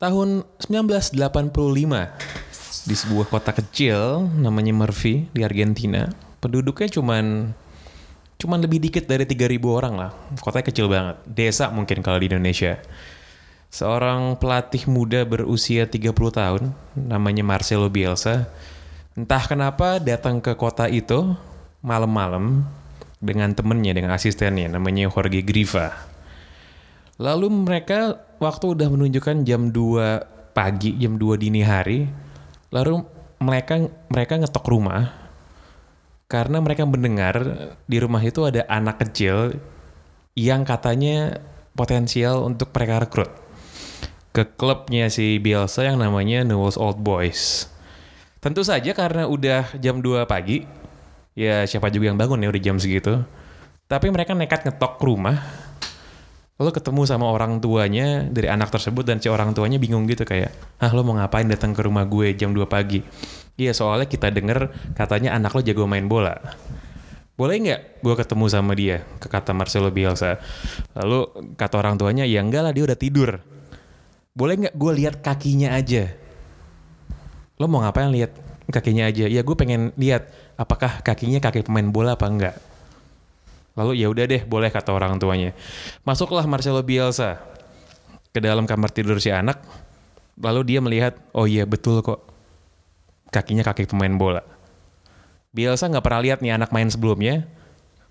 Tahun 1985 di sebuah kota kecil namanya Murphy di Argentina. Penduduknya cuman cuman lebih dikit dari 3000 orang lah. Kotanya kecil banget. Desa mungkin kalau di Indonesia. Seorang pelatih muda berusia 30 tahun namanya Marcelo Bielsa. Entah kenapa datang ke kota itu malam-malam dengan temennya, dengan asistennya namanya Jorge Grifa. Lalu mereka waktu udah menunjukkan jam 2 pagi, jam 2 dini hari, lalu mereka mereka ngetok rumah karena mereka mendengar di rumah itu ada anak kecil yang katanya potensial untuk mereka rekrut ke klubnya si Bielsa yang namanya Newell's Old Boys. Tentu saja karena udah jam 2 pagi, ya siapa juga yang bangun ya udah jam segitu. Tapi mereka nekat ngetok rumah Lalu ketemu sama orang tuanya dari anak tersebut dan si orang tuanya bingung gitu kayak, ah lo mau ngapain datang ke rumah gue jam 2 pagi? Iya soalnya kita denger katanya anak lo jago main bola. Boleh nggak gue ketemu sama dia? Ke kata Marcelo Bielsa. Lalu kata orang tuanya, ya enggak lah dia udah tidur. Boleh nggak gue lihat kakinya aja? Lo mau ngapain lihat kakinya aja? Ya gue pengen lihat apakah kakinya kaki pemain bola apa enggak. Lalu ya udah deh, boleh kata orang tuanya. Masuklah Marcelo Bielsa ke dalam kamar tidur si anak. Lalu dia melihat, oh iya betul kok. Kakinya kaki pemain bola. Bielsa nggak pernah lihat nih anak main sebelumnya.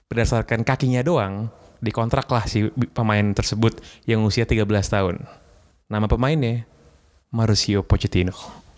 Berdasarkan kakinya doang, dikontraklah si pemain tersebut yang usia 13 tahun. Nama pemainnya, Mauricio Pochettino.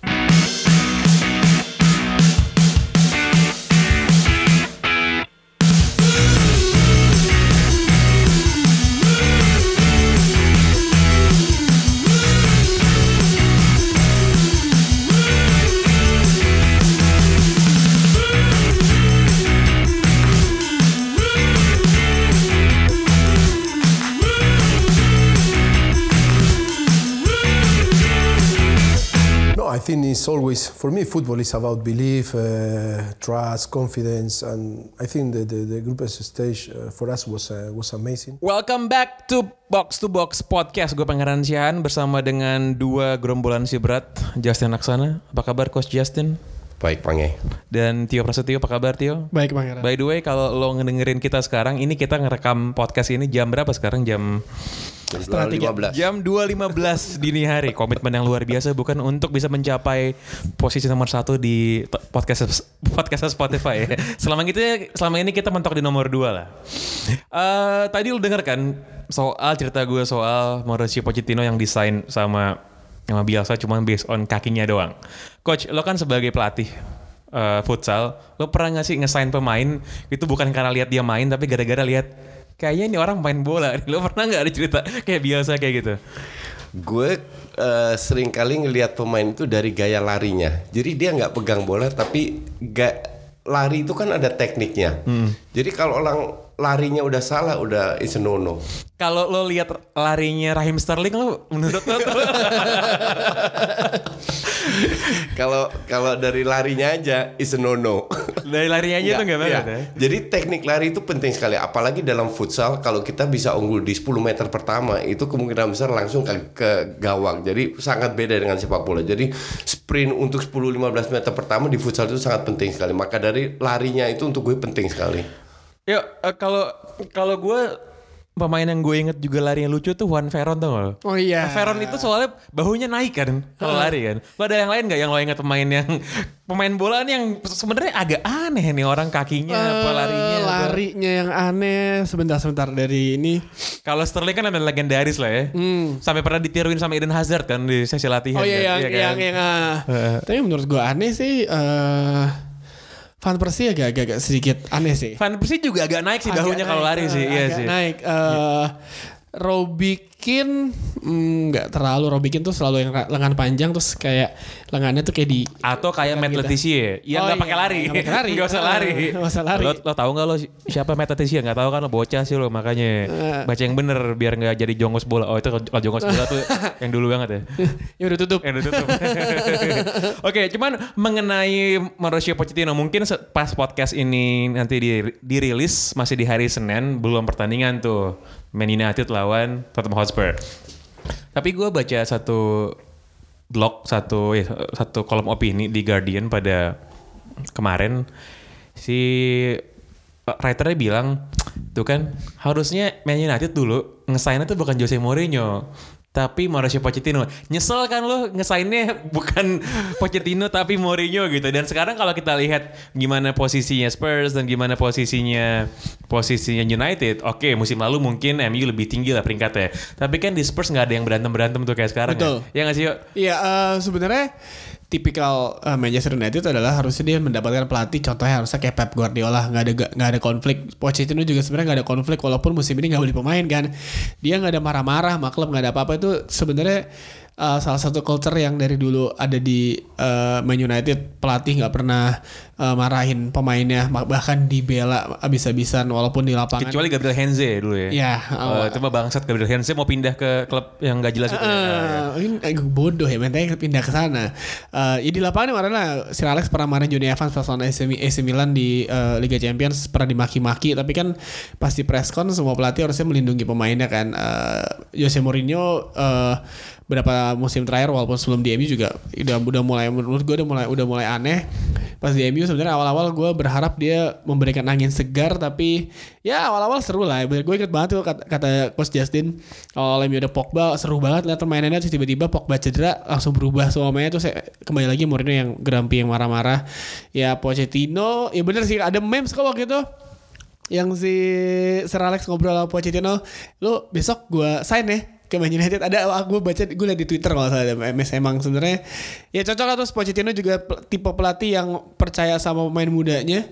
Think it's always for me. Football is about belief, uh, trust, confidence, and I think the the, the group stage uh, for us was uh, was amazing. Welcome back to Box to Box Podcast. Gue Pangeran Sihan bersama dengan dua gerombolan si berat, Justin Aksana. Apa kabar Coach Justin? Baik, Pange. Dan Tio Prasetyo, apa kabar Tio? Baik Pangeran. By the way, kalau lo ngedengerin kita sekarang, ini kita ngerekam podcast ini jam berapa sekarang? Jam Setengah tiga. jam 2.15 dini hari. Komitmen yang luar biasa bukan untuk bisa mencapai posisi nomor satu di podcast podcast Spotify ya. Selama gitu selama ini kita mentok di nomor dua lah. Eh, tadi lu denger kan soal cerita gue soal Mauricio Pochettino yang desain sama sama Bielsa cuma based on kakinya doang. Coach, lo kan sebagai pelatih eh, futsal, lo pernah nggak sih ngesign pemain itu bukan karena lihat dia main tapi gara-gara lihat kayaknya ini orang main bola. Lo pernah nggak ada cerita kayak biasa kayak gitu? Gue eh, sering kali ngelihat pemain itu dari gaya larinya. Jadi dia nggak pegang bola tapi ga, lari itu kan ada tekniknya. Jadi kalau orang larinya udah salah udah it's a no no. Kalau lo lihat larinya Raheem Sterling lo menurut lo Kalau kalau dari larinya aja it's a no no. dari larinya aja tuh nggak banget iya. ya? Jadi teknik lari itu penting sekali apalagi dalam futsal kalau kita bisa unggul di 10 meter pertama itu kemungkinan besar langsung ke, ke gawang. Jadi sangat beda dengan sepak bola. Jadi sprint untuk 10-15 meter pertama di futsal itu sangat penting sekali. Maka dari larinya itu untuk gue penting sekali. Yuk, eh, kalau kalau gue pemain yang gue inget juga lari yang lucu tuh Juan Ferron tuh lo. Oh iya. Ferron itu soalnya bahunya naik kan kalau lari kan. Lo ada yang lain nggak yang lo inget pemain yang pemain bola nih yang sebenarnya agak aneh nih orang kakinya apa Eh, larinya. apa. larinya yang aneh sebentar-sebentar dari ini. Kalau Sterling kan ada legendaris lah ya. Sampai pernah ditiruin sama Eden Hazard kan di sesi latihan. Hmm. Oh iya kan? yang Iya yang kan? yang ah. Tapi menurut gua aneh sih eh Van Persie agak, agak agak sedikit aneh sih. Van Persie juga agak naik sih bahunya Agak kalau lari naik, sih. eh, Iya agak sih. Naik. eh Robikin mm, nggak terlalu Robikin tuh selalu yang lengan panjang terus kayak lengannya tuh kayak di Atau kayak Matt. Leticia yang Oh nggak pakai iya, lari. nggak pakai lari. Nggak usah lari. nggak usah lari. Lo, lo tahu nggak lo si- siapa Matt Leticia? Nggak tahu kan lo bocah sih lo makanya Eh. baca yang bener biar nggak jadi jongos bola. Oh itu kalau jongos bola tuh yang dulu banget ya. ya udah tutup. Yang udah tutup. Oke, cuman mengenai Mauricio Pochettino mungkin pas podcast ini nanti di- dirilis masih di hari Senin belum pertandingan tuh Man United lawan Tottenham Hotspur. Tapi gue baca satu blog satu ya, satu kolom opini di Guardian pada kemarin. Si uh, writernya bilang tuh kan harusnya Man United dulu ngesainnya tuh bukan Jose Mourinho tapi Mauricio Pochettino. Nyesel kan lo ngesainnya bukan Pochettino tapi Mourinho gitu. Dan sekarang kalau kita lihat gimana posisinya Spurs dan gimana posisinya posisinya United oke musim lalu mungkin MU lebih tinggi lah peringkatnya. Tapi kan di Spurs nggak ada yang berantem berantem tuh kayak sekarang Betul. ya ya nggak sih yuk? Iya, eh, sebenarnya tipikal eh, Manchester United adalah harusnya dia mendapatkan pelatih contohnya harusnya kayak Pep Guardiola nggak ada nggak ada konflik. Pochettino juga sebenarnya nggak ada konflik walaupun musim ini nggak beli pemain kan. Dia nggak ada marah-marah sama klub nggak ada apa-apa. Itu sebenarnya eh, salah satu culture yang dari dulu ada di eh, Man United. Pelatih nggak pernah eh, marahin pemainnya bah- bahkan dibela abis-abisan walaupun di lapangan kecuali Gabriel Henze dulu ya ya itu mah bangsat Gabriel Henze mau pindah ke klub yang nggak jelas itu ya. Eh, ini bodoh ya mentanya pindah ke sana. Eh, ya di lapangan kemarin lah Sir Alex pernah marahin Johnny Evans pas lawan AC, AC Milan di eh, Liga Champions pernah dimaki-maki tapi kan pasti press con semua pelatih harusnya melindungi pemainnya kan. Eh, Jose Mourinho eh, berapa musim terakhir walaupun sebelum di MU juga udah udah mulai menurut gue udah mulai udah mulai aneh. Pas di MU sebenarnya awal-awal gue berharap dia memberikan angin segar tapi ya awal-awal seru lah. Gue inget banget tuh kata, kata coach Justin kalau MU ada Pogba seru banget lihat permainannya terus tiba-tiba Pogba cedera langsung berubah semua mainnya terus kembali lagi Mourinho yang gerampi yang marah-marah. Ya Pochettino ya bener sih ada memes kok waktu itu yang si Sir Alex ngobrol sama Pochettino lu besok gue sign ya ke Man United ada gue baca gue liat di Twitter kalau salah ada MS emang sebenarnya. Ya cocok lah terus Pochettino juga tipe pelatih yang percaya sama pemain mudanya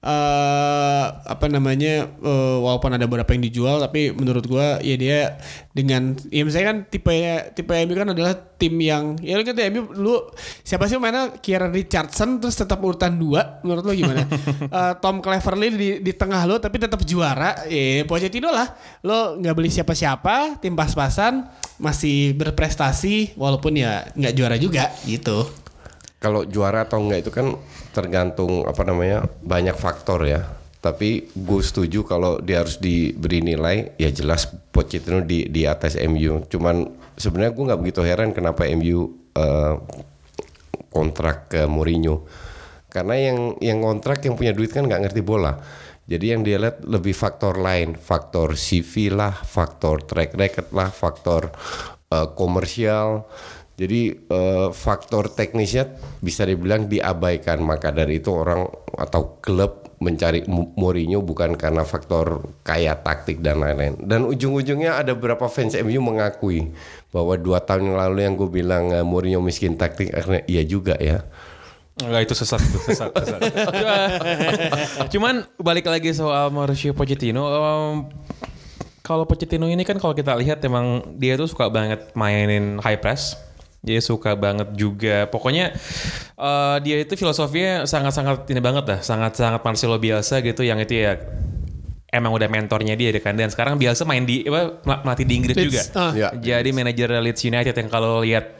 eh apa namanya eh, walaupun ada beberapa yang dijual tapi menurut gua ya dia dengan ya misalnya kan tipe tipe MU kan adalah tim yang ya lu kata MU lu siapa sih mainnya Kieran Richardson terus tetap urutan dua menurut lu gimana? Eh, Tom Cleverley di, di tengah lu tapi tetap juara ya Pochettino lah. Lo nggak beli siapa-siapa tim pas-pasan masih berprestasi walaupun ya nggak juara juga gitu. Kalau juara atau enggak itu kan tergantung apa namanya banyak faktor ya. Tapi gue setuju kalau dia harus diberi nilai ya jelas Pochettino di di atas MU. Cuman sebenarnya gue nggak begitu heran kenapa MU eh, kontrak ke Mourinho. Karena yang yang kontrak yang punya duit kan nggak ngerti bola. Jadi yang dia lihat lebih faktor lain, faktor CV lah, faktor track record lah, faktor eh, komersial. Jadi eh, faktor teknisnya bisa dibilang diabaikan. Maka dari itu orang atau klub mencari Mourinho bukan karena faktor kaya taktik dan lain-lain. Dan ujung-ujungnya ada beberapa fans MU mengakui bahwa dua tahun yang lalu yang gue bilang eh, Mourinho miskin taktik akhirnya iya juga ya. Enggak itu sesat itu sesat. sesat. Cuman balik lagi soal Mauricio Pochettino. em, kalau Pochettino ini kan kalau kita lihat emang dia tuh suka banget mainin high press. Dia suka banget juga. Pokoknya eh, dia itu filosofinya sangat-sangat ini banget lah, sangat-sangat Marcelo Bielsa gitu yang itu ya emang udah mentornya dia kan dan sekarang Bielsa main di apa melatih di Inggris Leeds, juga. ah. Ya. Jadi manajer Leeds United yang kalau lihat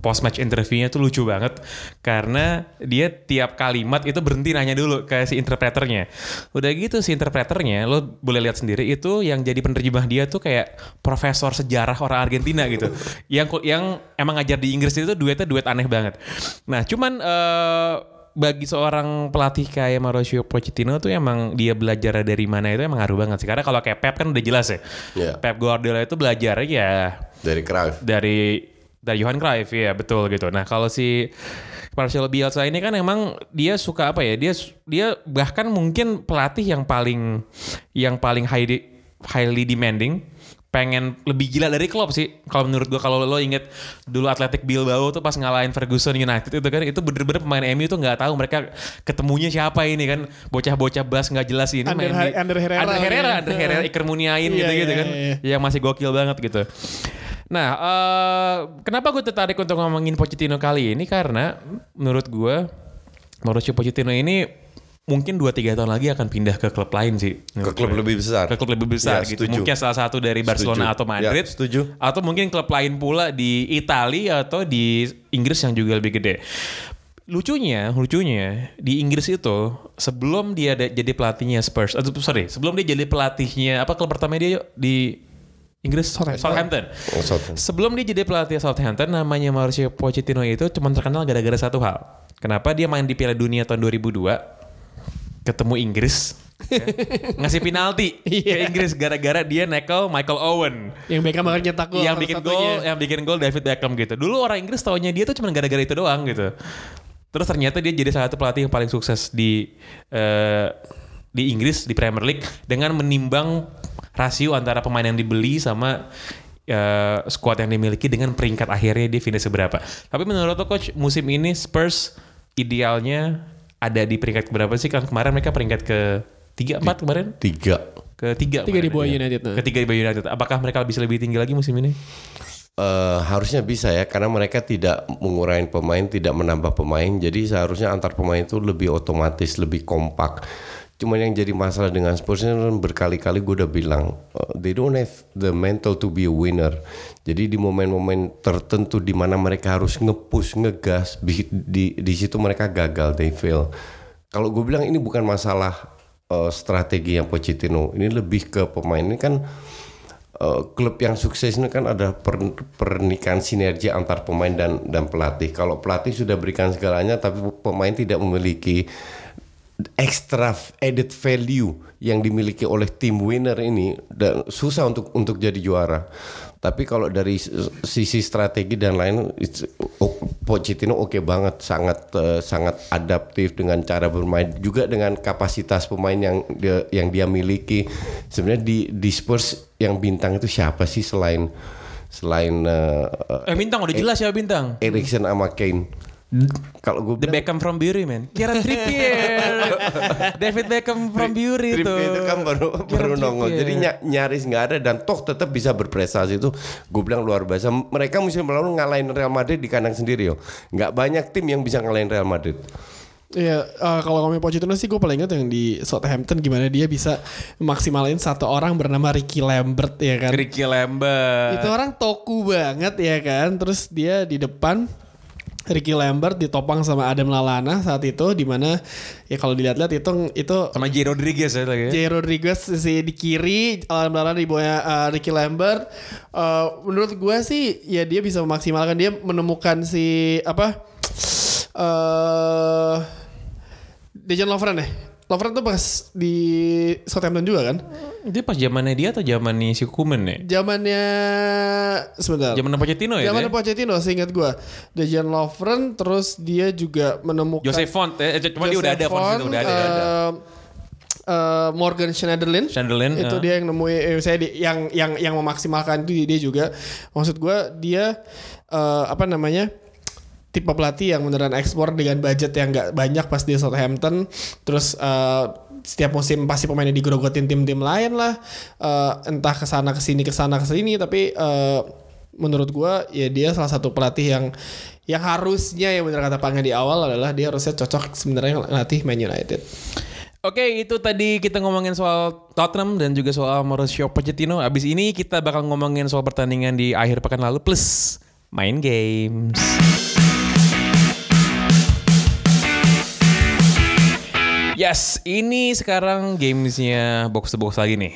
post match interviewnya tuh lucu banget karena dia tiap kalimat itu berhenti nanya dulu ke si interpreternya. Udah gitu si interpreternya lo boleh lihat sendiri itu yang jadi penerjemah dia tuh kayak profesor sejarah orang Argentina gitu. yang yang emang ngajar di Inggris itu duetnya duet aneh banget. Nah, cuman eh, bagi seorang pelatih kayak Mauricio Pochettino tuh emang dia belajar dari mana itu emang ngaruh banget sih. Karena kalau kayak Pep kan udah jelas ya. Iya. Pep Guardiola itu belajar ya Dari Cruyff. dari dari Johan Cruyff ya betul gitu. Nah kalau si Marcelo Bielsa ini kan emang dia suka apa ya? Dia dia bahkan mungkin pelatih yang paling yang paling highly highly demanding pengen lebih gila dari Klopp sih kalau menurut gua kalau lo inget dulu Athletic Bilbao tuh pas ngalahin Ferguson United itu kan itu bener-bener pemain MU tuh nggak tahu mereka ketemunya siapa ini kan bocah-bocah bas nggak jelas ini Ander main di- Ander Herrera. Ander Herrera Ander Herrera Iker Muniain Iya, gitu-gitu iya, kan iya. yang masih gokil banget gitu. Nah, eh, kenapa gue tertarik untuk ngomongin Pochettino kali ini karena menurut gue Mauricio Pochettino ini mungkin 2-3 tahun lagi akan pindah ke klub lain sih. Ke klub lebih besar. Ke klub lebih besar Ya, gitu. setuju. Mungkin salah satu dari Barcelona Setuju. atau Madrid. Ya, setuju. Atau mungkin klub lain pula di Italia atau di Inggris yang juga lebih gede. Lucunya, lucunya di Inggris itu sebelum dia ada- jadi pelatihnya Spurs, atau sorry, sebelum dia jadi pelatihnya apa klub pertama dia yuk? di Inggris Southampton. Southampton. Oh, Southampton. Sebelum dia jadi pelatih Southampton, namanya Mauricio Pochettino itu cuma terkenal gara-gara satu hal. Kenapa dia main di Piala Dunia tahun 2002, ketemu Inggris, ya, ngasih penalti ke Iya. Inggris gara-gara dia nekel Michael Owen. Yang Beckham bakal nyetak gol. yang bikin gol, yang bikin gol David Beckham gitu. Dulu orang Inggris taunya dia tuh cuma gara-gara itu doang gitu. Terus ternyata dia jadi salah satu pelatih yang paling sukses di eh, di Inggris di Premier League dengan menimbang rasio antara pemain yang dibeli sama eh, squad yang dimiliki dengan peringkat akhirnya dia finish seberapa. Tapi menurut lo coach musim ini Spurs idealnya ada di peringkat berapa sih kan kemarin mereka peringkat ke tiga empat kemarin Tiga. ke tiga Tiga di bawah ya. United, nah. Ketiga di bawah United. Apakah mereka bisa lebih tinggi lagi musim ini? Eh, harusnya bisa ya karena mereka tidak mengurangi pemain, tidak menambah pemain. Jadi seharusnya antar pemain itu lebih otomatis, lebih kompak. Cuman yang jadi masalah dengan Spurs ini kan berkali-kali gue udah bilang eh, they don't have the mental to be a winner. Jadi di momen-momen tertentu di mana mereka harus ngepush, ngegas, di, di di situ mereka gagal, they fail. Kalau gue bilang ini bukan masalah eh, strategi yang Pochettino, ini lebih ke pemain ini kan eh, klub yang sukses ini kan ada per- pernikahan sinergi antar pemain dan dan pelatih. Kalau pelatih sudah berikan segalanya tapi pemain tidak memiliki extra added value yang dimiliki oleh tim winner ini dan susah untuk untuk jadi juara. Tapi kalau dari sisi strategi dan lain oh, Pochettino oke banget, sangat eh, sangat adaptif dengan cara bermain juga dengan kapasitas pemain yang dia yang dia miliki. Sebenarnya di di Spurs yang bintang itu siapa sih selain selain eh, Eh bintang udah jelas ya bintang. Erikson sama Kane? Kalau gue The Beckham from Bury man. Kira Trippier. David Beckham from Bury itu. Trippier itu kan baru baru nongol. Jadi ny- nyaris nggak ada dan toh tetap bisa berprestasi itu. Gue bilang luar biasa. Mereka musim lalu ngalahin Real Madrid di kandang sendiri yo. Nggak banyak tim yang bisa ngalahin Real Madrid. Iya, eh, kalau ngomongin Pochettino sih gue paling ingat yang di Southampton gimana dia bisa maksimalin satu orang bernama Ricky Lambert ya kan. Ricky Lambert. Itu orang toku banget ya kan. Terus dia di depan Ricky Lambert ditopang sama Adam Lallana saat itu di mana ya kalau dilihat-lihat itu itu sama J Rodriguez ya lagi. Jay Rodriguez si di kiri, Adam Lallana di bawahnya uh, Ricky Lambert. Uh, menurut gue sih ya dia bisa memaksimalkan dia menemukan si apa? eh Dejan Lovren ya. Lovren tuh pas di Southampton juga kan? Itu pas zamannya dia atau zamannya si Kuman ya? Zamannya sebentar. Zaman Pochettino ya? Zaman dia? Pochettino seingat gue. Dejan Lovren terus dia juga menemukan Joseph Font eh, cuma dia udah ada Font Font, itu udah ada. udah ada. eh, eh, Morgan Schneiderlin. Schneiderlin, itu eh. dia yang nemuin eh, saya di- yang yang yang memaksimalkan itu dia juga. Maksud gue dia eh, apa namanya? Tipe pelatih yang beneran ekspor dengan budget yang nggak banyak pas di Southampton terus eh, setiap musim pasti pemainnya digerogotin tim-tim lain lah Eh, entah ke sana ke sini ke sana ke sini tapi eh, menurut gua ya dia salah satu pelatih yang yang harusnya yang bener kata Pange di awal adalah dia harusnya cocok sebenarnya ngelatih Man United. Oke, itu tadi kita ngomongin soal Tottenham dan juga soal Mauricio Pochettino. Abis ini kita bakal ngomongin soal pertandingan di akhir pekan lalu plus main games. Yes, ini sekarang gamesnya box to box lagi nih.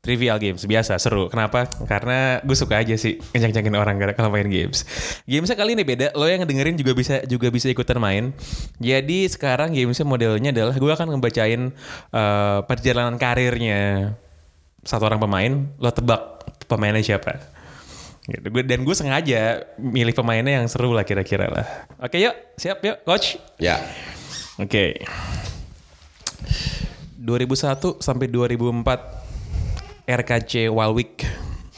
Trivial games biasa seru. Kenapa? Karena gue suka aja sih kencang-kencangin orang gara kalau main games. Gamesnya kali ini beda. Lo yang dengerin juga bisa juga bisa ikutan main. Jadi sekarang gamesnya modelnya adalah gue akan ngebacain eh, perjalanan karirnya satu orang pemain. Lo tebak pemainnya siapa. Gitu. Dan gue sengaja milih pemainnya yang seru lah kira-kira lah. Oke yuk, siap yuk, coach. Ya. Oke. 2001 sampai 2004 RKC Walwijk.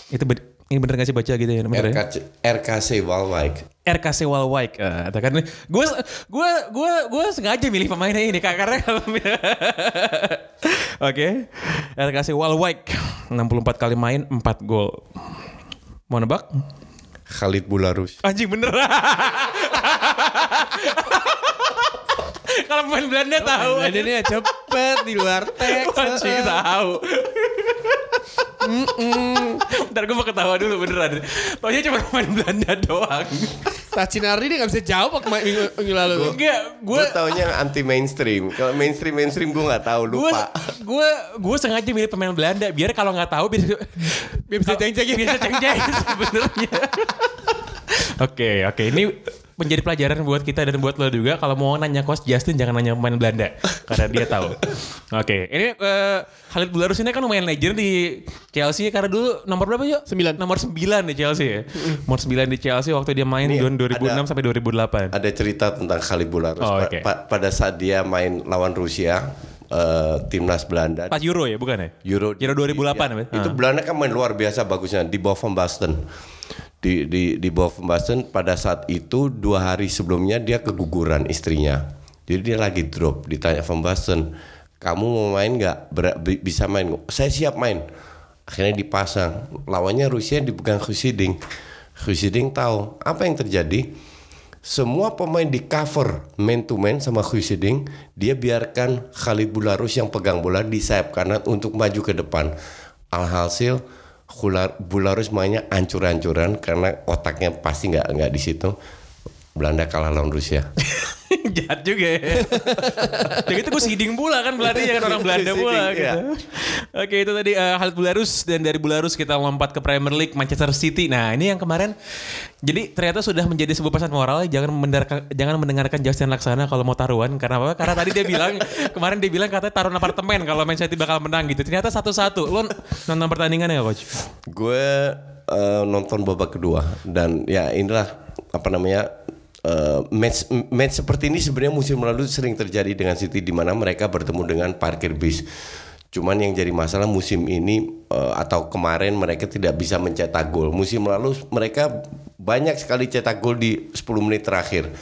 Itu be- ini bener gak sih baca gitu ya? Bener ya? RKC, RKC Walwijk. RKC Walwijk. Eh, itu kan gue gue gue gue sengaja milih pemainnya ini Kak, karena kalau Oke. RKC Walwijk 64 kali main 4 gol. Mau nebak? Khalid Bularus. Anjing bener. Kalau pemain Belanda tahu. Nah, dia cepet di luar teks. Anjing tahu. Ntar gue mau ketawa dulu beneran. Taunya cuma pemain Belanda doang. Tacinardi dia gak bisa jawab waktu minggu, minggu lalu. Enggak, gue Gue taunya anti mainstream. Kalau mainstream mainstream gue nggak tahu gue lupa. gue gue sengaja milih pemain Belanda biar kalau nggak tahu biar Biar bisa ceng-cengin. bisa ceng-ceng sebenarnya. Oke oke ini menjadi pelajaran buat kita dan buat lo juga kalau mau nanya coach Justin jangan nanya pemain Belanda karena dia tahu. Oke ini eh, Khalid Bularus ini kan lumayan legend di Chelsea karena dulu nomor berapa yuk? Sembilan. Nomor 9 di Chelsea ya. Nomor 9 di Chelsea waktu dia main Ini tahun 2006 ada- sampai 2008. Ada cerita tentang Khalid Bularus Oh, Pa- oke. pa- pada saat dia main lawan Rusia eh, timnas Belanda Pas Euro ya bukan ya? Euro Euro 2008 ya, ya? Itu Ah. Belanda kan main luar biasa bagusnya di bawah Van Basten. Di di di bawah Basten pada saat itu dua hari sebelumnya dia keguguran istrinya. Jadi dia lagi drop ditanya Basten, "Kamu mau main nggak? Bisa main?" nggak?" Saya siap main. Akhirnya dipasang. Lawannya Rusia dipegang Husiding. Husiding tahu apa yang terjadi. Semua pemain di cover man to man sama Husiding, dia biarkan Khalid Bularus yang pegang bola di sayap kanan untuk maju ke depan. Alhasil Bularus mainnya ancur-ancuran karena otaknya pasti nggak nggak di situ. Belanda kalah lawan Rusia. Jahat juga ya. Jadi itu gue siding pula kan berarti ya kan orang Belanda pula gitu. iya. Oke itu tadi uh, Khalid Bularus dan dari Bularus kita lompat ke Premier League Manchester City. Nah ini yang kemarin jadi ternyata sudah menjadi sebuah pesan moral jangan mendengarkan jangan mendengarkan Justin Laksana kalau mau taruhan karena apa? Karena tadi dia bilang kemarin dia bilang katanya taruhan apartemen kalau Man City bakal menang gitu. Ternyata satu-satu. Lo nonton pertandingannya nggak coach? Gue eh, nonton babak kedua dan ya inilah apa namanya eh, match match seperti ini sebenarnya musim lalu sering terjadi dengan City di mana mereka bertemu dengan parkir bis. Cuman yang jadi masalah musim ini eh, atau kemarin mereka tidak bisa mencetak gol. Musim lalu mereka banyak sekali cetak gol di 10 menit terakhir.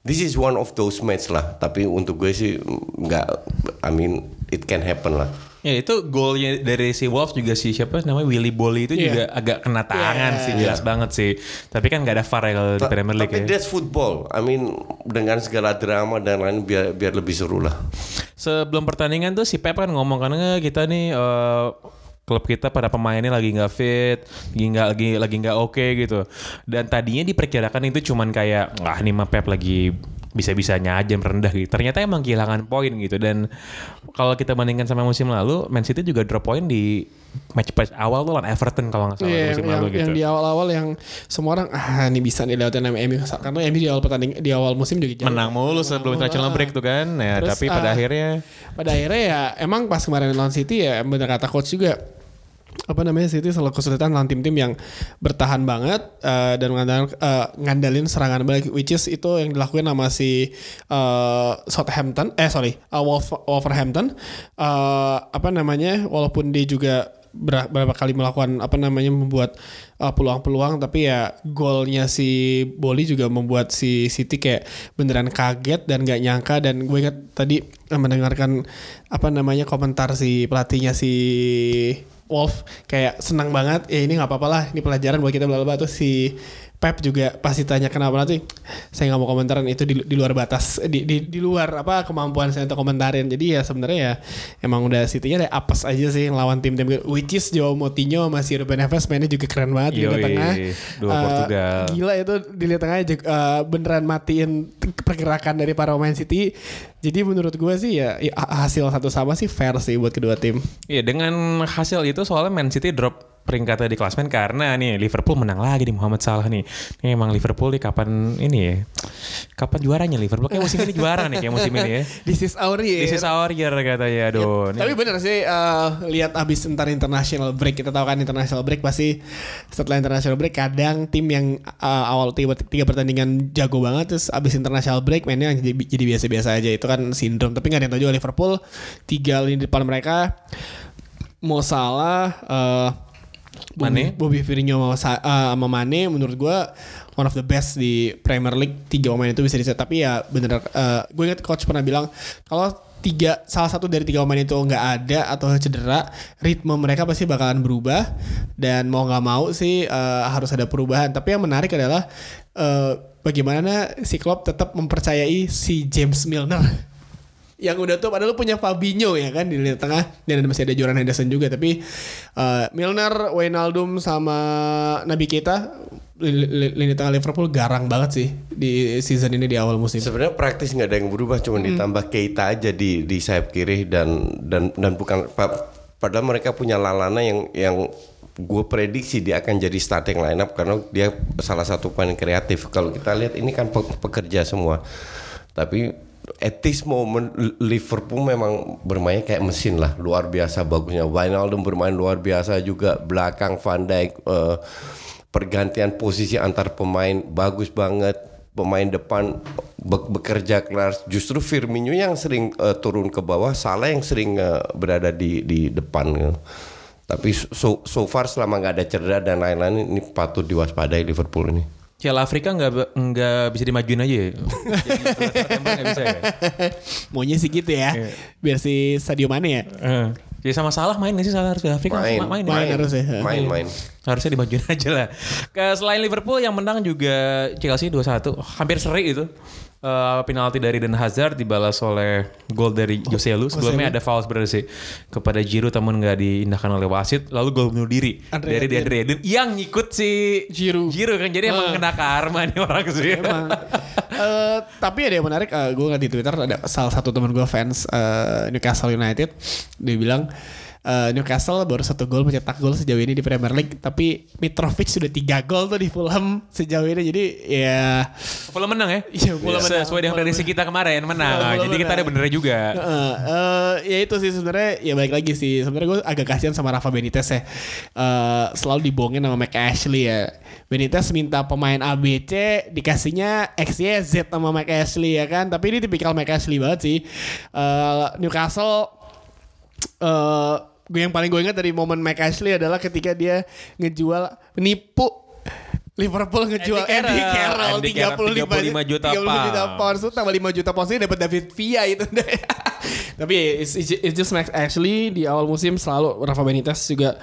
This is one of those match lah. Tapi untuk gue sih nggak, I mean it can happen lah. Ya itu golnya dari si Wolves juga si siapa namanya Willy Bolly itu Iya. juga agak kena tangan Iya. sih jelas banget sih. Tapi kan nggak ada VAR ya kalau di Premier League Tapi ya. that's football. I mean dengan segala drama dan lain biar biar lebih seru lah. Sebelum pertandingan tuh si Pep kan ngomong kan "Eh, kita nih eh, klub kita pada pemainnya lagi nggak fit, lagi nggak lagi lagi nggak oke gitu. Dan tadinya diperkirakan itu cuman kayak ah nih mah Pep lagi bisa-bisanya aja merendah gitu. Ternyata emang kehilangan poin gitu dan kalau kita bandingkan sama musim lalu, Man City juga drop poin di match match awal tuh lawan Everton kalau nggak salah Iya, musim yang, lalu yang, gitu. yang di awal-awal yang semua orang ah ini bisa nih lewatin sama MU karena MU di awal pertanding di awal musim juga jauh. Menang mulu sebelum international break tuh kan. Nah, Terus, tapi pada ah, akhirnya Pada akhirnya ya emang pas kemarin lawan City ya benar kata coach juga apa namanya City selalu kesulitan lawan tim-tim yang bertahan banget eh, dan ngandalin, eh, ngandalin serangan balik which is itu yang dilakukan sama si eh, Southampton eh sorry eh, Wolf- Wolverhampton. Eh, apa namanya walaupun dia juga ber- berapa kali melakukan apa namanya membuat peluang-peluang tapi ya golnya si Boli juga membuat si City kayak beneran kaget dan gak nyangka. Dan gue ingat tadi mendengarkan apa namanya komentar si pelatihnya si Wolf kayak senang banget ya ini nggak apa-apa lah ini pelajaran buat kita bla bla." terus si Pep juga pasti tanya kenapa? Nanti saya nggak mau komentarin itu di, di luar batas di, di, di luar apa kemampuan saya untuk komentarin. Jadi ya sebenarnya ya emang udah City-nya ada apes aja sih lawan tim-tim which is Joao Moutinho masih Ruben Neves mainnya juga keren banget di tengah. dua Portugal. gila itu di lihat tengahnya juga, eh, beneran matiin pergerakan dari para pemain City. Jadi menurut gue sih ya, ya hasil satu sama sih fair sih buat kedua tim. Iya dengan hasil itu soalnya Man City drop peringkatnya di klasmen karena nih Liverpool menang lagi di Muhammad Salah nih. Ini emang Liverpool nih kapan ini ya? Kapan juaranya Liverpool? Kayak musim ini juara nih kayak musim ini ya. This is our year. This is our year katanya. Aduh. Tapi bener sih eh, lihat abis ntar international break kita tahu kan international break pasti setelah international break kadang tim yang eh, awal tiga, tiga pertandingan jago banget terus abis international break mainnya jadi, jadi biasa-biasa aja itu kan sindrom tapi nggak ada yang tahu juga Liverpool tiga lini depan mereka mau salah eh, Mane? Bobby Firmino sama, Sa- eh, sama Mane menurut gue one of the best di Premier League. Tiga pemain itu bisa diset. Tapi ya bener eh, gue ingat coach pernah bilang kalau tiga salah satu dari tiga pemain itu nggak ada atau cedera ritme mereka pasti bakalan berubah. Dan mau nggak mau sih eh, harus ada perubahan. Tapi yang menarik adalah eh, bagaimana si Klopp tetap mempercayai si James Milner yang udah tua padahal lu punya Fabinho ya kan di lini tengah dan masih ada Jordan Henderson juga tapi eh, Milner, Wijnaldum sama Nabi Keita lini, tengah Liverpool garang banget sih di season ini di awal musim. Sebenarnya praktis nggak ada yang berubah, cuma ditambah Keita aja di di sayap kiri dan dan dan bukan pa- padahal mereka punya Lalana yang yang gue prediksi dia akan jadi starting lineup karena dia salah satu pemain kreatif. Kalau kita lihat ini kan pe- pekerja semua, tapi at this moment Liverpool memang bermain kayak mesin lah, luar biasa bagusnya. Wijnaldum bermain luar biasa juga, belakang Van Dijk. eh, pergantian posisi antar pemain bagus banget pemain depan be- bekerja keras justru Firmino yang sering eh, turun ke bawah Salah yang sering eh, berada di di depan gitu. tapi so, so far selama nggak ada cedera dan lain-lain ini patut diwaspadai Liverpool ini Piala Afrika nggak nggak bisa dimajuin aja ya. Jadi bisa ya. Maunya sih gitu ya. Biar si Sadio Mane ya. Eh. Jadi sama salah main nggak sih salah harus di Afrika main Ma- main, ya? Main harus ya. main main Harusnya dimajuin aja lah. Ke selain Liverpool yang menang juga Chelsea 2-1. Hampir seri itu. Eh, penalti dari Den Hazard dibalas oleh gol dari Jose Lu. Sebelumnya ada foul sebenarnya sih kepada Giroud namun nggak diindahkan oleh wasit. Lalu gol bunuh diri Andre dari. Andre Eden yang ngikut si Giroud. Giroud kan jadi emang kena karma nih orang sih. Emang. Eh, tapi ada yang menarik, gue ngeliat di Twitter ada salah satu teman gue fans eh, Newcastle United, dia bilang eh, Newcastle baru satu gol mencetak gol sejauh ini di Premier League, tapi Mitrovic sudah tiga gol tuh di Fulham sejauh ini, jadi ya Fulham menang ya? Iya, Fulham menang. Sesuai dengan prediksi kita kemarin menang. Fulham jadi kita ada benernya juga. Eh, eh, ya itu sih sebenarnya ya balik lagi sih. Sebenarnya gue agak kasihan sama Rafa Benitez ya. Eh, selalu dibohongin sama Mike Ashley ya. Benitez minta pemain ABC dikasihnya XYZ sama Mike Ashley ya kan. Tapi ini tipikal Mike Ashley banget sih. Eh, Newcastle eh gue yang paling gue ingat dari momen Mike Ashley adalah ketika dia ngejual menipu Liverpool ngejual Andy Carroll. Andy Carroll 35 juta 35 juta pound. itu tambah 5 juta pounds ini dapat David Villa itu tapi it's, it's, it's just Max Ashley di awal musim selalu Rafa Benitez juga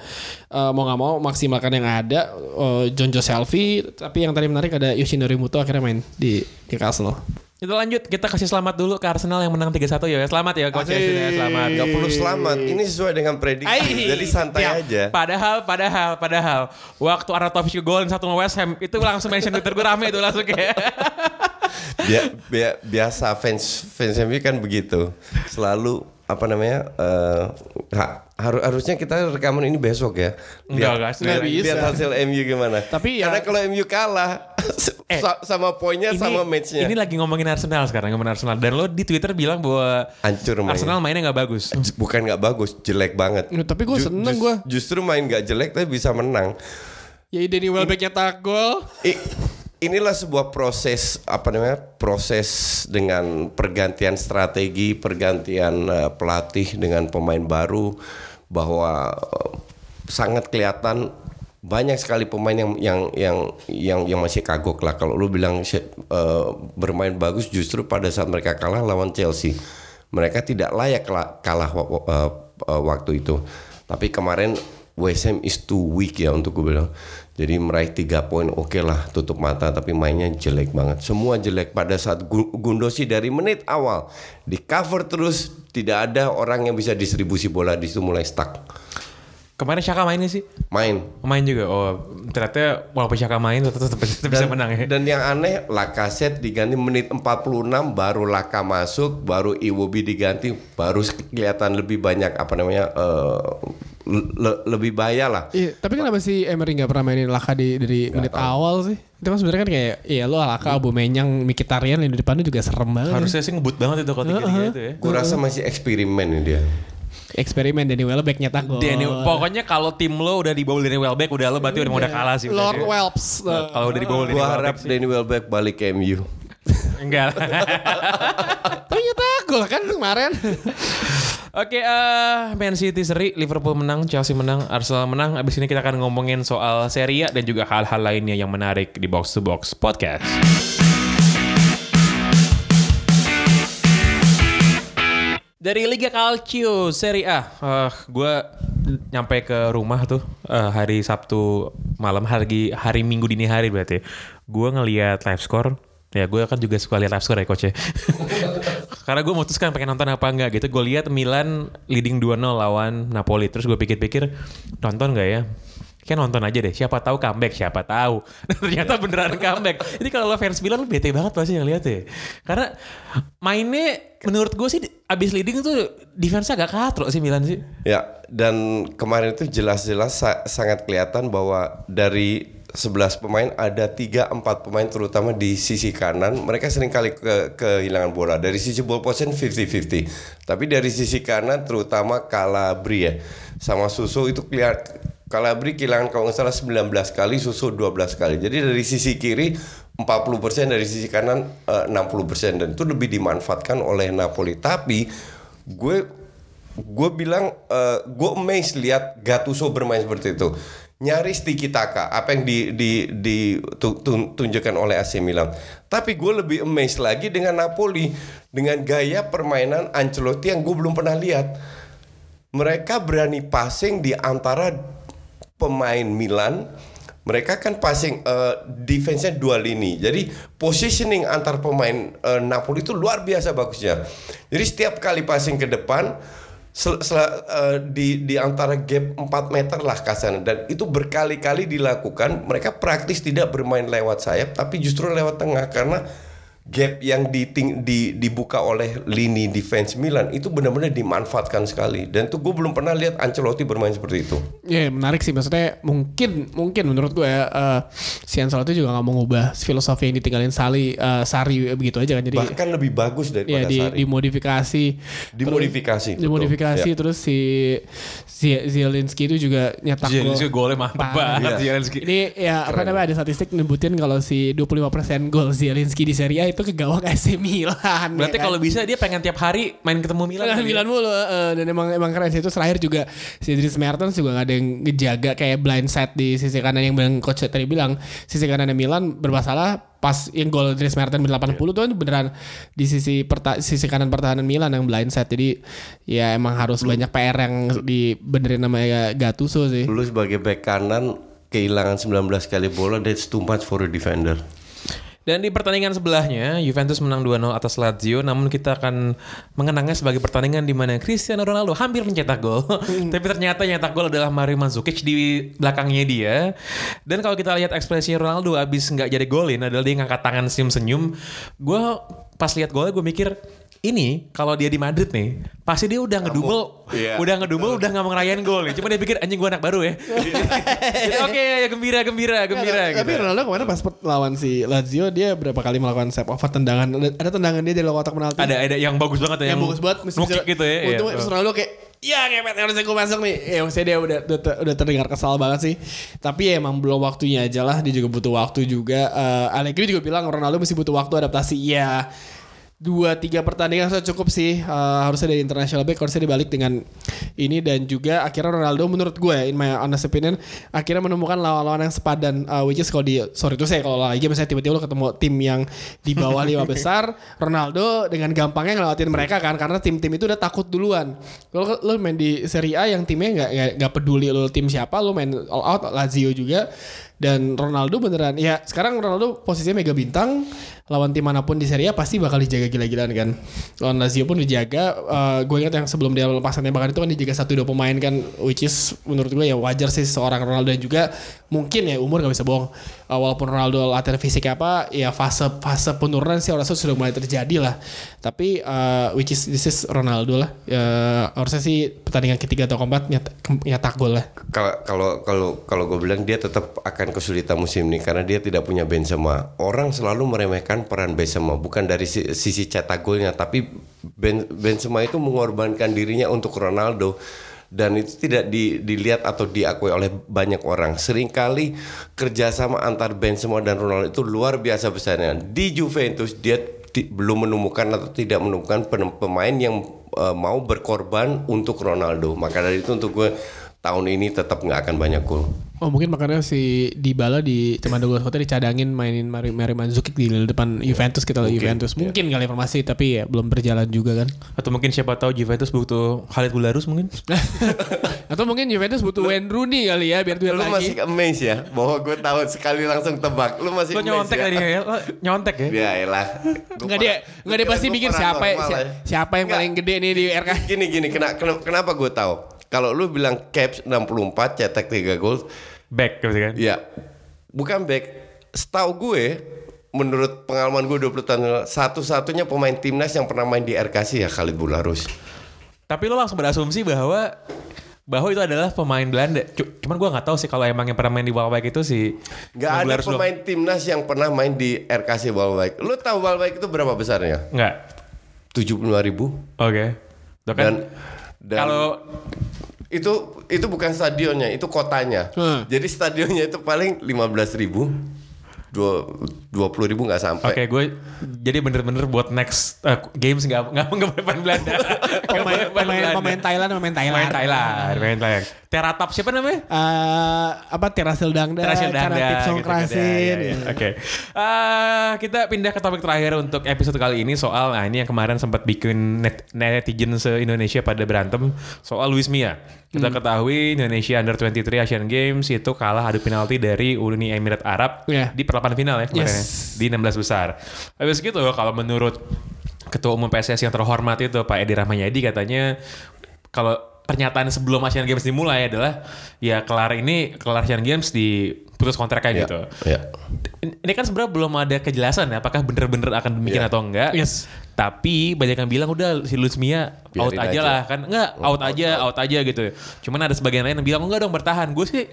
uh, mau nggak mau maksimalkan yang ada uh, John Joe Selfie tapi yang tadi menarik ada Yoshinori Muto akhirnya main di Newcastle Kita lanjut, kita kasih selamat dulu ke Arsenal yang menang 3-1 ya. Selamat ya Coach. Yasin ya, selamat. nggak perlu selamat ini sesuai dengan prediksi Ai, jadi santai tiap. aja Padahal, padahal, padahal waktu Arnautovic ke gol satu West Ham itu langsung mention Twitter gue rame itu langsung kayak. Bia- bia- biasa fans fans MU kan begitu selalu apa namanya eh, ha- haru- harusnya kita rekaman ini besok ya Enggak, enggak, lihat, nggak lihat- bisa. lihat hasil MU gimana Tapi ya- karena kalau MU kalah Eh, sa- sama poinnya sama matchnya Ini lagi ngomongin Arsenal sekarang, ngomongin Arsenal. Dan lo di Twitter bilang bahwa Hancur mainnya. Arsenal mainnya nggak bagus. bukan nggak bagus jelek banget Ya, tapi gua seneng jus- gua. justru main nggak jelek tapi bisa menang ya Danny Welbeck nyetak gol inilah sebuah proses apa namanya proses dengan pergantian strategi pergantian eh, pelatih dengan pemain baru bahwa eh, sangat kelihatan banyak sekali pemain yang yang yang yang yang masih kagok lah. Kalau lu bilang eh, bermain bagus justru pada saat mereka kalah lawan Chelsea. Mereka tidak layak la- kalah wa- wa- eh, eh, waktu itu. Tapi kemarin Ham is too weak ya untuk gue bilang. Jadi meraih tiga poin oke lah tutup mata tapi mainnya jelek banget. Semua jelek. Pada saat Gu- Gundosi dari menit awal di cover terus tidak ada orang yang bisa distribusi bola di situ mulai stuck Kemarin Shaka main sih? main Main juga. Oh, ternyata walaupun Shaka main tetap, tetap, tetap bisa menang ya. Dan yang aneh Lacazette diganti menit 46 baru Laka masuk, baru Iwobi diganti, baru kelihatan lebih banyak apa namanya eh, le- le- lebih bahaya lah. Iya, tapi kenapa sih Emery nggak pernah mainin Laka di dari menit awal sih? Itu kan sebenarnya kan kayak, iya lo Laka, Abu Menyang, Mkhitaryan yang di depan itu juga serem banget. Harusnya sih ngebut banget itu kalau tiga-tiga itu ya. Gue rasa masih eksperimen ini dia. Eksperimen Danny Welbeck nyetak gol. Danny, pokoknya kalau tim lo udah di bawah Danny Welbeck udah lo berarti udah mau udah kalah sih. Lord. Welps. Kalau udah di bawah Danny Gue Welbeck harap. Danny Welbeck balik ke MU. Enggak. Tapi nyetak gol kan kemarin. Oke, eh Man City seri, Liverpool menang, Chelsea menang, Arsenal menang. Abis ini kita akan ngomongin soal Serie A dan juga hal-hal lainnya yang menarik di Box to Box Podcast. Dari Liga Calcio Serie A, eh gue nyampe ke rumah tuh eh, hari Sabtu malam, hari hari Minggu dini hari berarti. Gue ngeliat live score, ya gue kan juga suka lihat live score ya coach ya. Karena gue memutuskan pengen nonton apa enggak gitu. Gue lihat Milan leading 2-0 lawan Napoli. Terus gue pikir-pikir nonton gak ya? Kayak nonton aja deh. Siapa tahu comeback, siapa tahu. Dan ternyata beneran comeback. Jadi kalau lo fans Milan lo bete banget pasti yang lihat ya. Karena mainnya menurut gue sih abis leading tuh defense-nya agak katro sih Milan sih. Ya, dan kemarin itu jelas-jelas sa- sangat kelihatan bahwa dari 11 pemain ada 3 4 pemain terutama di sisi kanan mereka sering kali ke kehilangan bola. Dari sisi ball possession 50-50. Tapi dari sisi kanan terutama Calabria. Sama Suso itu kelihatan Calabria kehilangan kalau nggak salah 19 kali, Suso 12 kali. Jadi dari sisi kiri 40% dari sisi kanan eh, 60% dan itu lebih dimanfaatkan oleh Napoli. Tapi gue gue bilang eh, gue amazed lihat Gattuso bermain seperti itu nyaris tiki taka apa yang di, di, ditunjukkan oleh AC Milan tapi gue lebih amazed lagi dengan Napoli dengan gaya permainan Ancelotti yang gue belum pernah lihat mereka berani passing di antara pemain Milan mereka kan passing uh, defense-nya dua lini. Jadi positioning antar pemain uh, Napoli itu luar biasa bagusnya. Jadi setiap kali passing ke depan sel- sel- uh, di di antara gap 4 meter lah kasarnya dan itu berkali-kali dilakukan. Mereka praktis tidak bermain lewat sayap tapi justru lewat tengah karena gap yang diting, di, dibuka oleh lini defense Milan itu benar-benar dimanfaatkan sekali dan tuh gue belum pernah lihat Ancelotti bermain seperti itu. Ya menarik sih maksudnya mungkin mungkin menurut gue ya eh, si Ancelotti juga nggak mau ngubah filosofi yang ditinggalin Sali eh, Sari begitu aja kan jadi Bahkan lebih bagus daripada di, Sarri. dimodifikasi Dimodifikasi, terus, dimodifikasi betul. Ya. terus si Zie- Zielinski itu juga nyetak gol Zielinski golnya mantep banget Iya. Zielinski. ini ya apa namanya ada statistik nyebutin kalau si 25% gol Zielinski di Serie A itu ke gawang AC Milan Berarti ya kan? kalau bisa dia pengen tiap hari main ketemu Milan. Ya? Milan mulu eh, dan emang emang keren sih itu terakhir juga si Dries Mertens juga gak ada yang ngejaga kayak blind side di sisi kanan yang bilang coach tadi bilang sisi kanannya Milan bermasalah pas yang gol Dries Mertens di 80 tuh kan beneran di sisi perta sisi kanan pertahanan Milan yang blind side jadi ya emang harus banyak PR yang dibenerin sama ya Gattuso sih Lu sebagai back kanan kehilangan 19 kali bola that's too much for a defender. Dan di pertandingan sebelahnya, Juventus menang 2-0 atas Lazio, namun kita akan mengenangnya sebagai pertandingan di mana Cristiano Ronaldo hampir mencetak gol. Tapi ternyata nyetak gol adalah Mario Mandzukic di belakangnya dia. Dan kalau kita lihat ekspresi Ronaldo abis nggak jadi golin adalah dia ngangkat tangan senyum-senyum. Gue pas lihat golnya gue mikir, ini kalau dia di Madrid nih, pasti dia udah ngedumel, Iya. udah ngedumel, udah nggak mau ngerayain gol nih. Cuma dia pikir anjing gue anak baru ya. Jadi, Oke, ya gembira, gembira, gembira. Tapi gitu. Ronaldo kemarin pas lawan si Lazio dia berapa kali melakukan step over tendangan ada, tendangan dia dari luar kotak penalti Ada ada yang bagus banget ya, yang bagus banget mesti gitu ya. iya. Untung terus Ronaldo kayak ya ngepet harusnya gue masuk nih ya maksudnya dia udah, udah, udah terdengar kesal banget sih tapi ya emang belum waktunya aja lah dia juga butuh waktu juga Eh, Allegri juga bilang Ronaldo masih butuh waktu adaptasi ya dua tiga pertandingan sudah cukup sih. Eh, harusnya dari international break harusnya dibalik dengan ini. Dan juga akhirnya Ronaldo menurut gue ya, in my honest opinion akhirnya menemukan lawan-lawan yang sepadan Eh, which is kalau di sorry itu saya kalau lagi misalnya tiba-tiba lo ketemu tim yang di bawah lima besar Ronaldo dengan gampangnya ngelewatin mereka kan karena tim-tim itu udah takut duluan. Kalau lo main di Serie A yang timnya nggak- nggak peduli lo tim siapa lo main all out Lazio juga dan Ronaldo beneran ya sekarang Ronaldo posisinya mega bintang. Lawan tim mana pun di Serie A pasti bakal dijaga gila-gilaan kan? Lawan Lazio pun dijaga. Eh, gue ingat yang sebelum dia lepasan tembakan itu kan dijaga satu dua pemain kan? Which is menurut gue ya wajar sih seorang Ronaldo. Dan juga mungkin ya umur gak bisa bohong. Eh, walaupun Ronaldo latihan fisik apa ya fase fase penurunan sih rasa sudah mulai terjadi lah. Tapi eh, which is this is Ronaldo lah. Ya, harusnya sih pertandingan ketiga atau keempat nyetak, nyetak gol lah. Kalau kalau kalau kalau gue bilang dia tetap akan kesulitan musim ini karena dia tidak punya Benzema. Orang selalu meremehkan peran Benzema bukan dari si- sisi cetak golnya tapi Ben- Benzema itu mengorbankan dirinya untuk Ronaldo dan itu tidak di- dilihat atau diakui oleh banyak orang. Seringkali kerjasama antar Benzema dan Ronaldo itu luar biasa besarnya. Di Juventus dia ti- belum menemukan atau tidak menemukan pemain yang eh, mau berkorban untuk Ronaldo. Maka dari itu untuk gue tahun ini tetap nggak akan banyak gol. Oh mungkin makanya si Dybala di teman Douglas Kota dicadangin mainin Mari Mari Mandzukic di depan Juventus kita lihat Juventus mungkin kali informasi tapi ya belum berjalan juga kan Atau mungkin siapa tahu Juventus butuh Khalid Bularus mungkin. atau mungkin Juventus butuh Wayne Rooney kali ya biar duet Lu lagi masih amazed ya bahwa gue tahu sekali langsung tebak. Lu masih amazed nyontek ya? tadi ya. Lo nyontek ya. Ya elah. Nggak dia nggak dia pasti mikir siapa ya. siapa yang paling gede nih di RK Gini gini kena, kena- kenapa gue tahu? Kalau lu bilang Caps 64 cetak 3 gol, Back gitu kan. ya bukan back. Setahu gue menurut pengalaman gue 20 tahun satu-satunya pemain timnas yang pernah main di RKC ya Khalid Bularus. Tapi lo langsung berasumsi bahwa bahwa itu adalah pemain Belanda. Cu- Cuman gue nggak tahu sih kalau emang yang pernah main di Waalwijk itu si Gak ada pemain timnas yang pernah main di RKC Waalwijk. Lu tahu Waalwijk itu berapa besarnya? Nggak. 75 ribu. Oke. Kan. Dan, dan kalau itu itu bukan stadionnya, itu kotanya. Hmm. Jadi stadionnya itu paling 15 ribu. Dua puluh ribu nggak sampai. Oke, gue jadi bener-bener buat next uh, games nggak nggak nggak boleh main Belanda. Nggak pemain pemain, Belanda. pemain Thailand pemain Thailand Main Thailand, main Thailand. Teratap siapa namanya? Eh, apa Terasil Dangda Terasil cara Dangda, tips gitu kan. Krasin Ya, ya, ya. Oke. Eh, kita pindah ke topik terakhir untuk episode kali ini soal nah ini yang kemarin sempat bikin net, netizen se-Indonesia pada berantem soal Luis Mia. Kita ketahui Indonesia Under 23 Asian Games itu kalah adu penalti dari Uni Emirat Arab Iya. di perlapan final ya kemarin Yes. ya, di 16 besar. Habis gitu kalau menurut Ketua Umum PSSI yang terhormat itu Pak Edi Rahmayadi katanya kalau pernyataan sebelum Asian Games dimulai adalah ya kelar ini kelar Asian Games diputus kontraknya Ya, gitu. ya. Ini kan sebenarnya belum ada kejelasan ya apakah bener-bener akan demikian Iya. atau enggak. Yes. Tapi banyak yang bilang udah si Luis Mia out aja, aja. lah kan. Enggak, out, aja, out. aja gitu. Cuman ada sebagian lain yang bilang enggak dong bertahan. Gue sih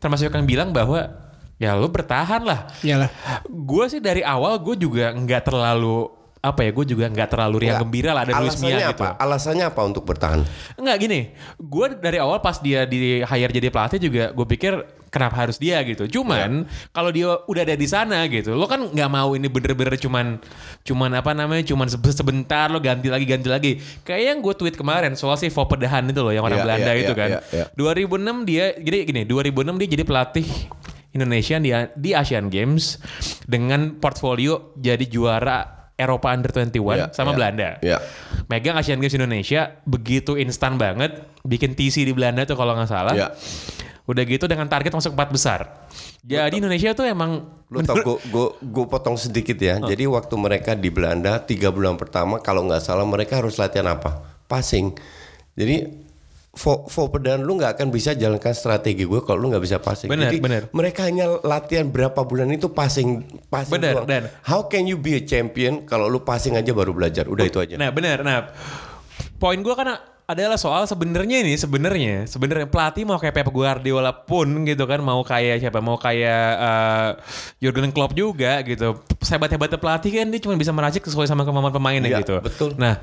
termasuk yang bilang bahwa ya lu bertahan lah. Iyalah. Gue sih dari awal gue juga nggak terlalu apa ya gue juga nggak terlalu riang Nggak. gembira lah ada Luis Alasannya Mia apa? gitu. Alasannya apa untuk bertahan? Enggak gini, gue dari awal pas dia di hire jadi pelatih juga gue pikir kenapa harus dia gitu. Cuman kalau dia udah ada di sana gitu, lo kan nggak mau ini bener-bener cuman cuman apa namanya cuman sebe- sebentar lo ganti lagi ganti lagi. Kayak yang gue tweet kemarin soal si Fopedahan itu loh yang orang Iya, Belanda iya, itu iya, kan. iya, iya. 2006 dia jadi gini, 2006 dia jadi pelatih Indonesia di, di Asian Games dengan portfolio jadi juara Eropa Under 21 Iya, sama iya, Belanda iya. megang Asian Games Indonesia begitu instan banget bikin TC di Belanda tuh kalau nggak salah Ya. udah gitu dengan target masuk empat besar jadi Indonesia tuh emang Lu tau gue gue potong sedikit ya. Oh. Jadi waktu mereka di Belanda tiga bulan pertama kalau nggak salah mereka harus latihan apa? Passing. Jadi fo dan lu nggak akan bisa jalankan strategi gue kalau lu nggak bisa passing. Bener, Jadi bener. mereka hanya latihan berapa bulan itu passing passing Bener, doang. dan- How can you be a champion kalau lu passing aja baru belajar? Udah itu aja. nah benar nah poin gue kan adalah soal sebenarnya ini sebenarnya sebenarnya pelatih mau kayak Pep Guardiola pun gitu kan mau kayak siapa mau kayak uh, Jurgen Klopp juga gitu sehebat hebatnya pelatih kan dia cuma bisa meracik sesuai sama kemampuan pemainnya Iya, gitu betul. nah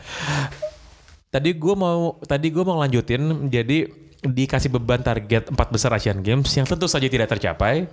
tadi gue mau tadi gue mau lanjutin jadi dikasih beban target empat besar Asian Games yang tentu saja tidak tercapai.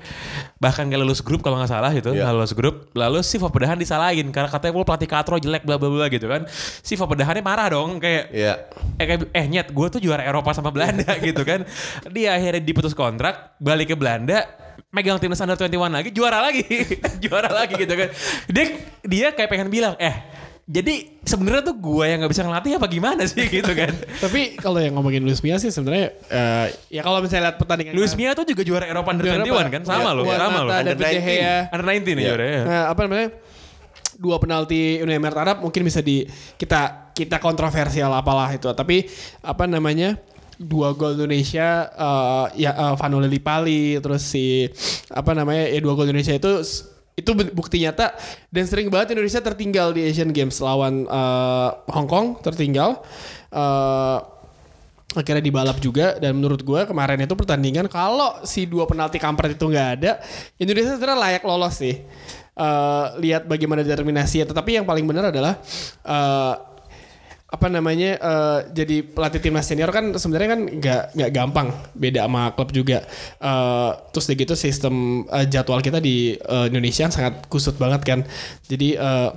Bahkan gak lulus grup kalau nggak salah gitu. Iya. nggak lulus grup lalu si Fopedahan disalahin. Karena katanya gue pelatih katro jelek bla bla bla gitu kan. Si Fopedahannya marah dong kayak Iya. eh, kayak, eh nyet gue tuh juara Eropa sama Belanda gitu kan. Dia akhirnya diputus kontrak balik ke Belanda megang timnas under 21 lagi juara lagi. Juara lagi gitu kan. Dia dia kayak pengen bilang eh jadi sebenarnya tuh gue yang nggak bisa ngelatih apa gimana sih gitu kan Tapi kalau yang ngomongin Luis Mia sih sebenarnya eh, ya kalau misalnya lihat pertandingan Luis Mia tuh juga juara Eropa under Juara 21 Eropa. kan sama Iya, loh sama loh Under David De 19. Gea. under 19 nih Iya. juara ya Nah, apa namanya? Dua penalti Uni Emirat Arab mungkin bisa di kita kita kontroversial apalah itu. Tapi apa namanya? dua gol Indonesia eh, ya uh, Vanoli Lipali terus si apa namanya ya dua gol Indonesia itu itu bu- bukti nyata dan sering banget Indonesia tertinggal di Asian Games lawan eh, Hong Kong tertinggal. Eh, akhirnya dibalap juga dan menurut gue kemarin itu pertandingan kalau si dua penalti kampret itu nggak ada Indonesia sebenarnya layak lolos sih. Eh, lihat bagaimana determinasi tetapi yang paling benar adalah eh, apa namanya eh, jadi pelatih timnas senior kan sebenarnya kan nggak nggak gampang. Beda sama klub juga. Eh, terus gitu sistem eh, jadwal kita di eh, Indonesia sangat kusut banget kan. Jadi eh,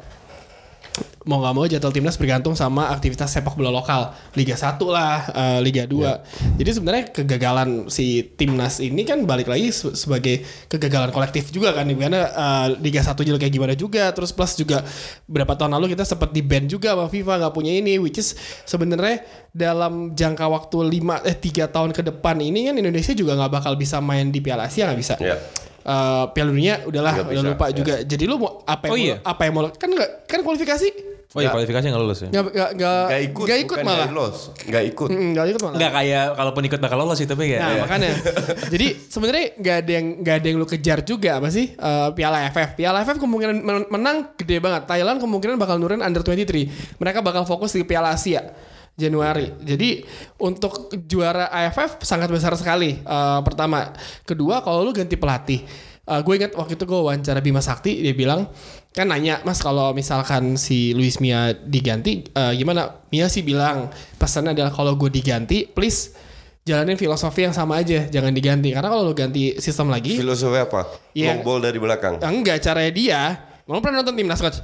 mau nggak mau jadwal timnas bergantung sama aktivitas sepak bola lokal Liga 1 lah eh, Liga 2 jadi sebenarnya kegagalan si timnas ini kan balik lagi se- sebagai kegagalan kolektif juga kan karena eh, Liga 1 jelek kayak gimana juga terus plus juga berapa tahun lalu kita sempat di ban juga sama FIFA nggak punya ini which is sebenarnya dalam jangka waktu 5 eh 3 tahun ke depan ini kan Indonesia juga nggak bakal bisa main di Piala Asia nggak bisa Ya. Eh, Piala Dunia udahlah udah lupa ya. juga. Jadi lu mau apa yang Oh mau, iya? apa yang mau kan nggak kan kualifikasi Oh iya kualifikasi nggak lulus ya? nggak nggak nggak Gak ikut, nggak ikut malah. nggak lolos, nggak ikut. Mm, Nggak ikut malah. Nggak kayak kalaupun ikut bakal lolos sih tapi kayak Nah ya. makanya Jadi sebenarnya nggak ada yang nggak ada yang lu kejar juga apa sih Eh, Piala AFF Piala AFF kemungkinan men- menang gede banget Thailand kemungkinan bakal nurin under 23 Mereka bakal fokus di Piala Asia Januari Jadi untuk juara AFF sangat besar sekali Eh, Pertama Kedua kalau lu ganti pelatih gue ingat waktu itu gue wawancara Bima Sakti Dia bilang kan nanya mas kalau misalkan si Luis Mia diganti eh, gimana Mia sih bilang pesannya adalah kalau gue diganti please jalanin filosofi yang sama aja jangan diganti karena kalau lu ganti sistem lagi Filosofi apa? Iya. Long ball dari belakang. enggak caranya dia mau pernah nonton timnas coach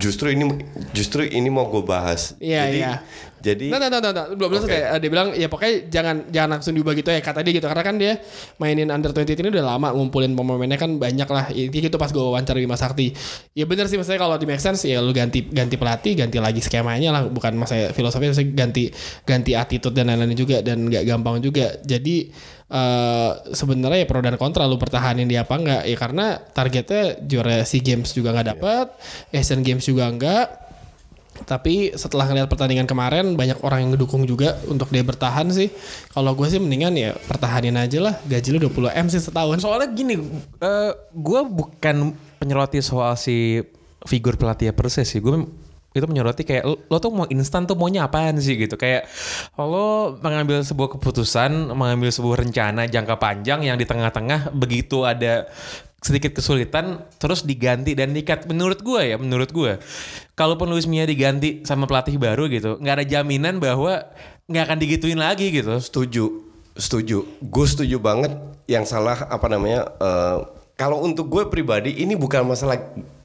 Justru ini justru ini mau gue bahas. Iya, jadi, iya. Jadi Nah, nah, nah, nah, nah. belum Oke. selesai. Eh, Dia bilang ya pokoknya jangan jangan langsung diubah gitu ya kata dia gitu karena kan dia mainin under 20 ini udah lama ngumpulin pemainnya kan banyak lah. Itu gitu pas gue wawancara Bima Sakti. Ya bener sih maksudnya kalau di make sense ya lu ganti ganti pelatih, ganti lagi skemanya lah bukan masa filosofi maksudnya ganti ganti attitude dan lain-lain juga dan nggak gampang juga. Jadi eh sebenarnya ya pro dan kontra lu pertahanin dia apa enggak ya karena targetnya juara SEA Games juga nggak dapet, Asian Games juga enggak. Tapi setelah ngeliat pertandingan kemarin banyak orang yang ngedukung juga untuk dia bertahan sih. Kalau gue sih mendingan ya pertahanin aja lah. Gaji lu 20 M sih setahun. Soalnya gini, eh gue bukan penyeroti soal si figur pelatih Persis sih. Gue itu menyoroti kayak lo tuh mau instan tuh maunya apaan sih gitu. Kayak lo mengambil sebuah keputusan, mengambil sebuah rencana jangka panjang yang di tengah-tengah begitu ada sedikit kesulitan terus diganti dan dikat menurut gue ya menurut gue kalaupun Luis Mia diganti sama pelatih baru gitu nggak ada jaminan bahwa nggak akan digituin lagi gitu setuju, setuju. Gue setuju banget. Yang salah apa namanya? eh, kalau untuk gue pribadi ini bukan masalah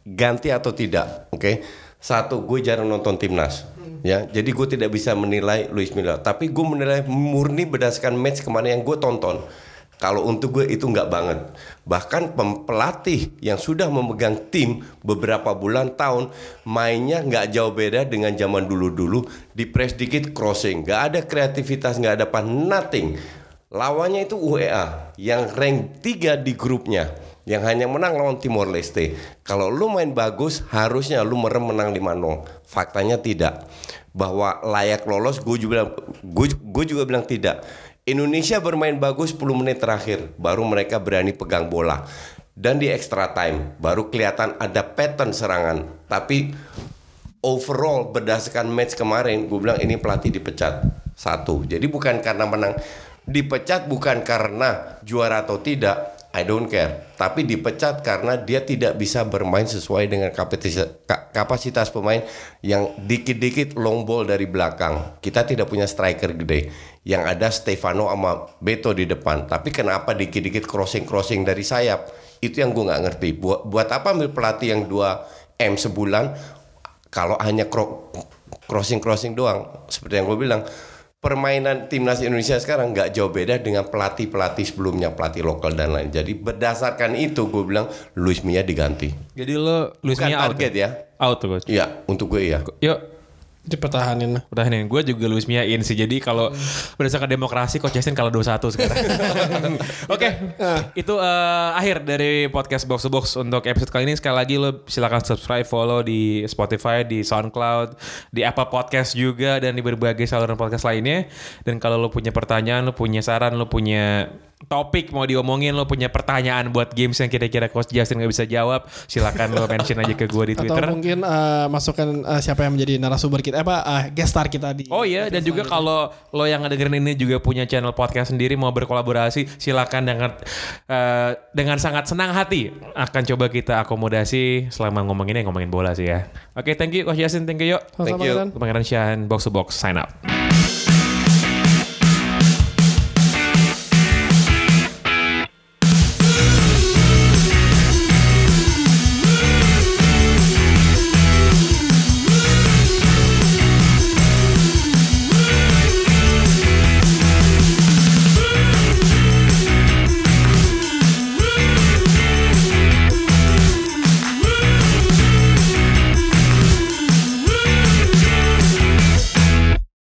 ganti atau tidak, oke? Satu, gue jarang nonton timnas. Ya, jadi gue tidak bisa menilai Luis Milla. Tapi gue menilai murni berdasarkan match kemarin yang gue tonton. Kalau untuk gue itu nggak banget. Bahkan pelatih yang sudah memegang tim beberapa bulan tahun mainnya nggak jauh beda dengan zaman dulu-dulu. Di press dikit crossing, nggak ada kreativitas, nggak ada apa, nothing. Lawannya itu UEA yang rank 3 di grupnya yang hanya menang lawan Timor Leste. Kalau lu main bagus, harusnya lu merem menang 5-0. Faktanya tidak. Bahwa layak lolos, gue juga gue juga bilang tidak. Indonesia bermain bagus 10 menit terakhir, baru mereka berani pegang bola. Dan di extra time, baru kelihatan ada pattern serangan. Tapi overall berdasarkan match kemarin gue bilang ini pelatih dipecat satu jadi bukan karena menang dipecat bukan karena juara atau tidak I don't care. Tapi dipecat karena dia tidak bisa bermain sesuai dengan kapasitas, ka- kapasitas pemain yang dikit-dikit long ball dari belakang. Kita tidak punya striker gede. Yang ada Stefano sama Beto di depan. Tapi kenapa dikit-dikit crossing-crossing dari sayap? Itu yang gue nggak ngerti. Buat buat apa ambil pelatih yang 2 M sebulan kalau hanya cro- crossing-crossing doang? Seperti yang gue bilang permainan timnas Indonesia sekarang nggak jauh beda dengan pelatih-pelatih sebelumnya pelatih lokal dan lain. Jadi berdasarkan itu gue bilang Luis Mia diganti. Jadi lo Luis bukan Mia out target ya? out coach. Iya untuk gue ya yuk Dipertahanin. Pertahanin gue juga Luis Mia in sih. Jadi kalau berdasarkan demokrasi Coach Justin kalau 2-1 sekarang. Oke. Itu eh, akhir dari podcast Box to Box untuk episode kali ini. Sekali lagi lo silakan subscribe, follow di Spotify, di SoundCloud, di Apple Podcast juga dan di berbagai saluran podcast lainnya. Dan kalau lo punya pertanyaan, lo punya saran, lo punya topik mau diomongin, lo punya pertanyaan buat games yang kira-kira Coach Justin nggak bisa jawab, silakan lo mention aja ke gue di Atau Twitter. mungkin eh, masukkan eh, siapa yang menjadi narasumber kita apa eh, guest star kita di Oh iya dan juga kalau lo yang ngedengerin ini juga punya channel podcast sendiri mau berkolaborasi silakan dengan eh, dengan sangat senang hati akan coba kita akomodasi selama ngomongin ya ngomongin bola sih ya. Oke, thank you Coach Yasin, thank you yuk. Thank you. Pangeran. Pangeran Syahan Box to Box sign up.